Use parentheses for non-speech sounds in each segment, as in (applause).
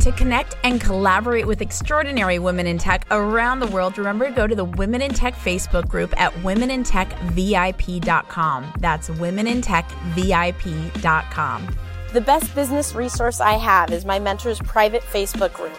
To connect and collaborate with extraordinary women in tech around the world, remember to go to the Women in Tech Facebook group at womenintechvip.com. That's womenintechvip.com. The best business resource I have is my mentor's private Facebook group.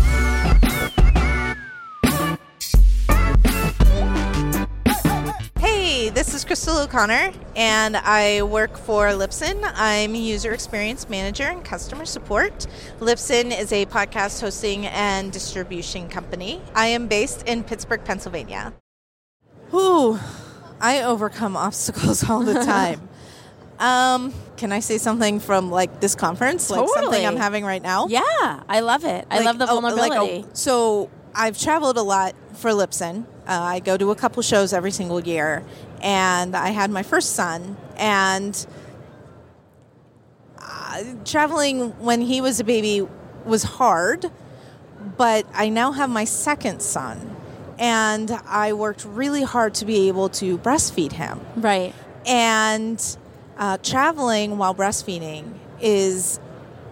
this is Crystal O'Connor, and I work for Libsyn. I'm user experience manager and customer support. Libsyn is a podcast hosting and distribution company. I am based in Pittsburgh, Pennsylvania. Ooh, I overcome obstacles (laughs) all the (laughs) time. um, can I say something from like this conference, like something I'm having right now? Yeah, I love it. I Like, love the oh, like, vulnerability. oh, so I've traveled a lot for Libsyn. Uh, I go to a couple shows every single year, and I had my first son, and uh, traveling when he was a baby was hard, but I now have my second son, and I worked really hard to be able to breastfeed him right. and uh, traveling while breastfeeding is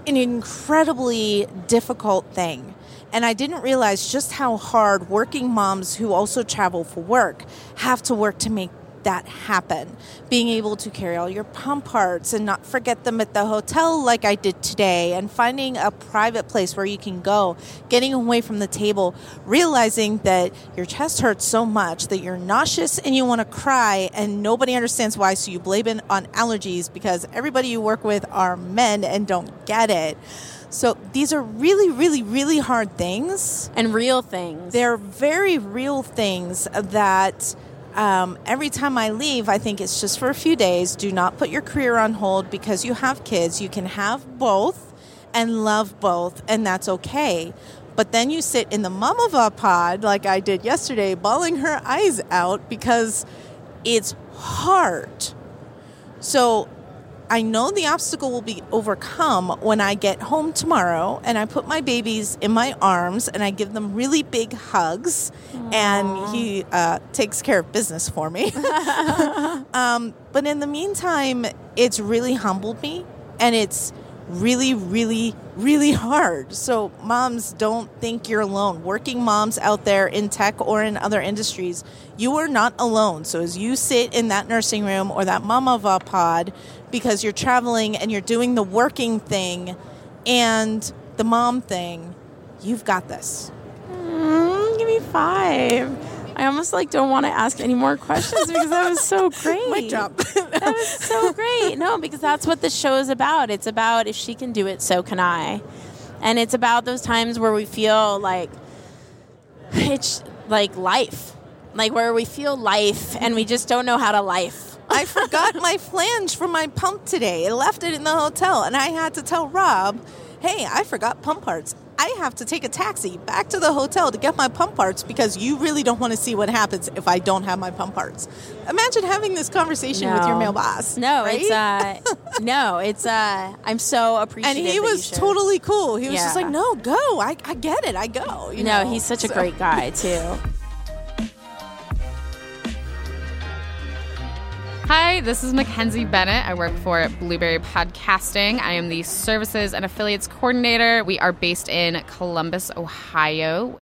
an incredibly difficult thing. And I didn't realize just how hard working moms who also travel for work have to work to make that happen. Being able to carry all your pump parts and not forget them at the hotel like I did today, and finding a private place where you can go, getting away from the table, realizing that your chest hurts so much that you're nauseous and you want to cry, and nobody understands why, so you blame it on allergies because everybody you work with are men and don't get it. So these are really, really, really hard things. And real things. They're very real things that um, every time I leave, I think it's just for a few days. Do not put your career on hold because you have kids. You can have both and love both, and that's okay. But then you sit in the Mamava pod like I did yesterday, bawling her eyes out because it's hard. So I know the obstacle will be overcome when I get home tomorrow and I put my babies in my arms and I give them really big hugs and he uh, takes care of business for me. (laughs) (laughs) um, but in the meantime, it's really humbled me and it's really, really, really hard. So, moms, don't think you're alone. Working moms out there in tech or in other industries, you are not alone. So, as you sit in that nursing room or that Mamava pod because you're traveling and you're doing the working thing and the mom thing, you've got this. Mm, give me five. I almost like don't want to ask any more questions because that was so (laughs) great. Mic drop. (laughs) that was so great. No, because that's what the show is about. It's about if she can do it, so can I. And it's about those times where we feel like it's like life, like where we feel life and we just don't know how to life. I forgot my flange for my pump today. I left it in the hotel, and I had to tell Rob, "Hey, I forgot pump parts. I have to take a taxi back to the hotel to get my pump parts because you really don't want to see what happens if I don't have my pump parts." Imagine having this conversation with your male boss. No, right? it's uh, no, it's uh, I'm so appreciative. and he was totally cool. He was just like, "No, go. I, I get it. I go." You No, know? he's such a So- great guy too. Hi, this is Mackenzie Bennett. I work for Blubrry Podcasting. I am the Services and Affiliates Coordinator. We are based in Columbus, Ohio.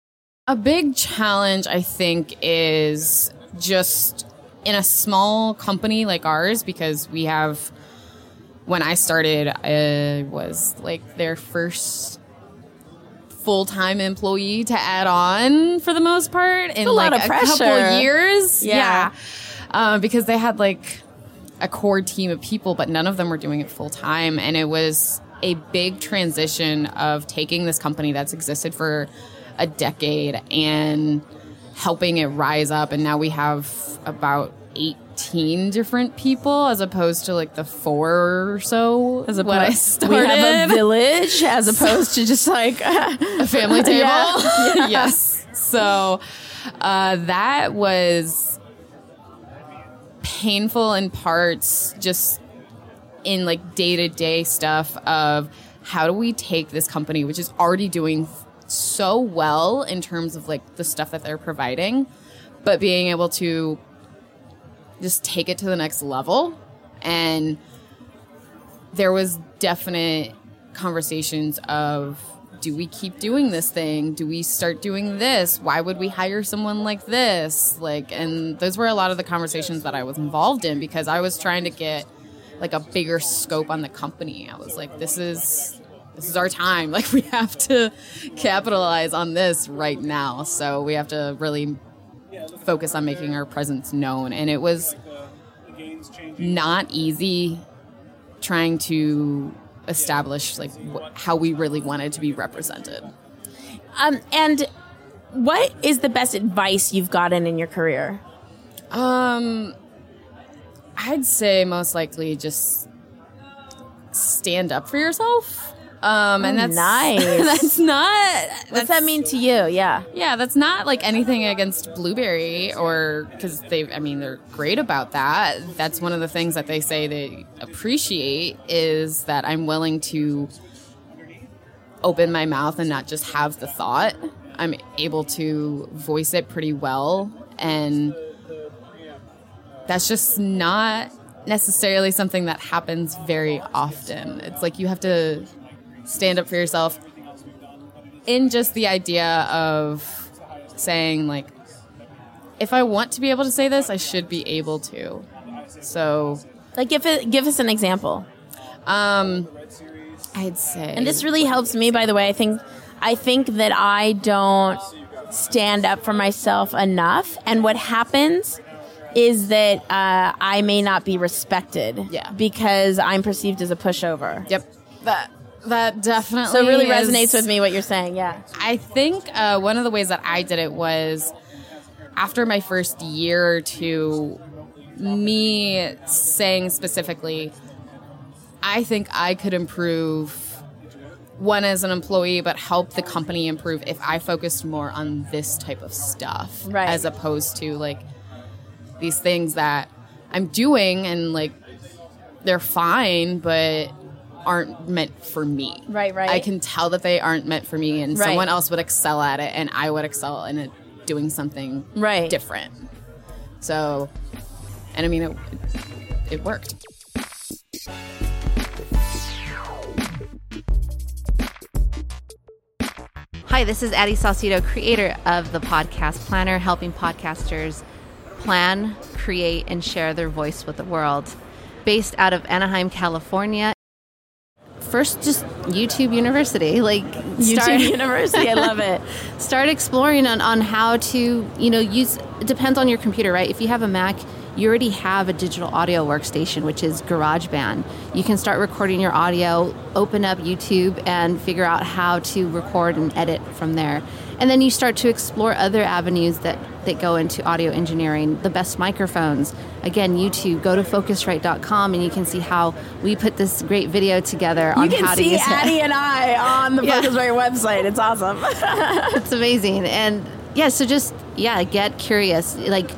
A big challenge, I think, is just in a small company like ours because we have. When I started, I was like their first full time employee to add on for the most part in a like a couple years. Yeah. yeah. Um, because they had like a core team of people, but none of them were doing it full time. And it was a big transition of taking this company that's existed for a decade and helping it rise up. And now we have about 18 different people as opposed to like the four or so As when I opposed, started. we have a (laughs) village as opposed to just like (laughs) a family (laughs) table. Yeah. yes. So uh, that was painful in parts, just in like day to day stuff of how do we take this company, which is already doing so well in terms of like the stuff that they're providing, but being able to just take it to the next level. And there was definite conversations of do we keep doing this thing? Do we start doing this? Why would we hire someone like this? Like and those were a lot of the conversations that i was involved in because i was trying to get like a bigger scope on the company. I was like this is this is our time. (laughs) Like we have to capitalize on this right now. So we have to really focus on making our presence known. And it was not easy trying to establish like wh- how we really wanted to be represented. um and what is the best advice you've gotten in your career? Um, I'd say most likely just stand up for yourself. Um, and Oh, that's nice. (laughs) that's not. What's that mean to you? Yeah. Yeah, that's not like anything against Blubrry or because they, I mean, they're great about that. That's one of the things that they say they appreciate is that I'm willing to open my mouth and not just have the thought. I'm able to voice it pretty well. And that's just not necessarily something that happens very often. It's like you have to stand up for yourself in just the idea of saying like if I want to be able to say this, I should be able to. So, Like give it give us an example. um I'd say And this really helps me by the way. I think I think that I don't stand up for myself enough and what happens is that uh, I may not be respected Yeah. because I'm perceived as a pushover. Yep. That that definitely So it really is- resonates with me what you're saying. Yeah. I think uh, one of the ways that I did it was after my first year or two, me saying specifically, I think I could improve one as an employee, but help the company improve if I focused more on this type of stuff, Right. as opposed to like these things that I'm doing and like they're fine, but aren't meant for me. Right, right. I can tell that they aren't meant for me, and Right. someone else would excel at it, and I would excel in it doing something Right. different. So, and I mean, it, it worked. Hi, this is Addie Saucedo, creator of the Podcast Planner, helping podcasters plan, create, and share their voice with the world. Based out of Anaheim, California. First, just YouTube University. Like, YouTube (laughs) University. I love it. (laughs) start exploring on, on how to you know use it depends on your computer right if you have a mac you already have a digital audio workstation which is garageband you can start recording your audio open up youtube and figure out how to record and edit from there and then you start to explore other avenues that that go into audio engineering the best microphones again youtube go to focusrite.com and you can see how we put this great video together You on can how to see use it. Addie and I on the (laughs) Yeah. Focusrite website. It's awesome. (laughs) it's amazing and yeah so just yeah get curious like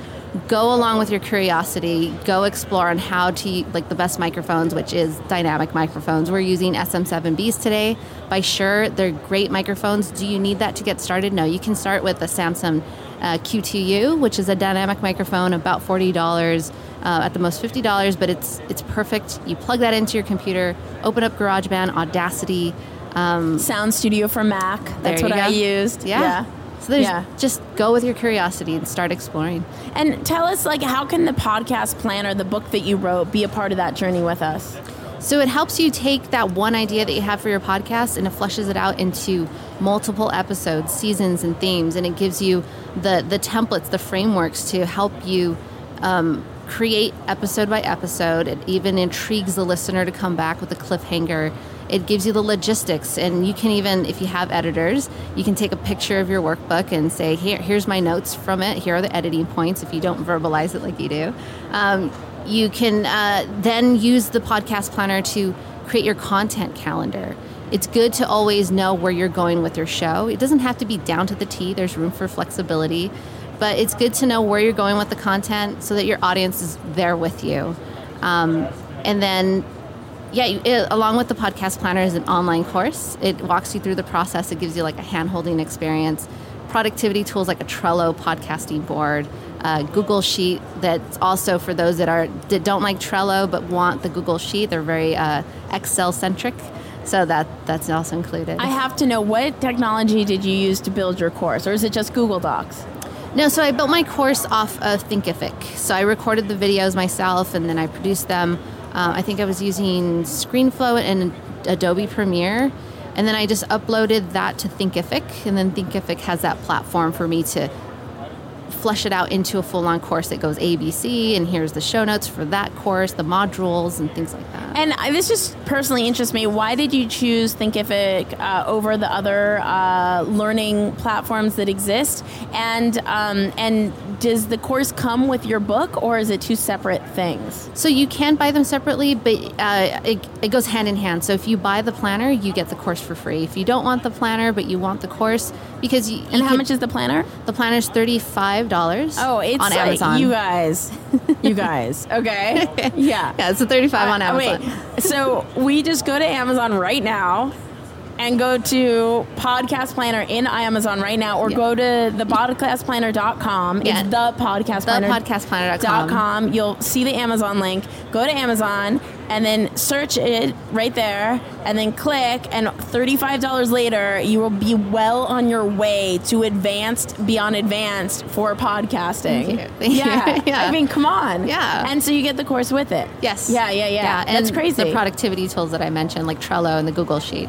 go along with your curiosity go explore on how to like the best microphones which is dynamic microphones we're using sm7bs today by Shure they're great microphones do you need that to get started no you can start with the Samson uh, q2u which is a dynamic microphone about $40 Uh, at the most fifty dollars, but it's it's perfect. You plug that into your computer, open up GarageBand, Audacity. Um, Sound Studio for Mac. That's what you I go. used. yeah. So there's Yeah. just go with your curiosity and start exploring. And tell us, like, how can the podcast planner, the book that you wrote, be a part of that journey with us? So it helps you take that one idea that you have for your podcast and it flushes it out into multiple episodes, seasons, and themes, and it gives you the the templates, the frameworks to help you um, create episode by episode. It even intrigues the listener to come back with a cliffhanger. It gives you the logistics, and you can even, if you have editors, you can take a picture of your workbook and say, "Here, here's my notes from it. Here are the editing points." If you don't verbalize it like you do, um, you can uh, then use the podcast planner to create your content calendar. It's good to always know where you're going with your show. It doesn't have to be down to the T. There's room for flexibility, but it's good to know where you're going with the content so that your audience is there with you. Um, and then yeah, you, it, along with the podcast planner is an online course. It walks you through the process. It gives you like a hand-holding experience. Productivity tools like a Trello podcasting board, uh, Google Sheet. That's also for those that are that don't like Trello but want the Google Sheet. They're very uh, Excel centric, so that that's also included. I have to know what technology did you use to build your course, or is it just Google Docs? No, so I built my course off of Thinkific. So I recorded the videos myself and then I produced them. Uh, I think I was using ScreenFlow and Adobe Premiere. And then I just uploaded that to Thinkific. And then Thinkific has that platform for me to flesh it out into a full on course that goes ABC. And here's the show notes for that course, the modules, and things like that. And I, this just personally interests me. Why did you choose Thinkific uh, over the other uh, learning platforms that exist? And um, and does the course come with your book, or is it two separate things? So you can buy them separately, but uh, it, it goes hand in hand. So if you buy the planner, you get the course for free. If you don't want the planner, but you want the course, because you, And how much is the planner? the planner is thirty five dollars. Oh, it's on Amazon. you guys, you guys. (laughs) Okay, (laughs) yeah. yeah, it's a thirty five on Uh, Amazon. Wait, (laughs) so we just go to Amazon right now and go to podcast planner in Amazon right now or Yeah. go to the podcastplanner.com. Yeah. It's the podcast planner. Thepodcastplanner.com. com. You'll see the Amazon link. Go to Amazon and then search it right there and then click and $35 later you will be well on your way to advanced beyond advanced for podcasting. Thank you. Thank you. yeah. (laughs) Yeah. I mean, come on. Yeah. And so you get the course with it. Yes. Yeah, yeah, yeah. That's and crazy. The productivity tools that I mentioned, like Trello and the Google Sheet.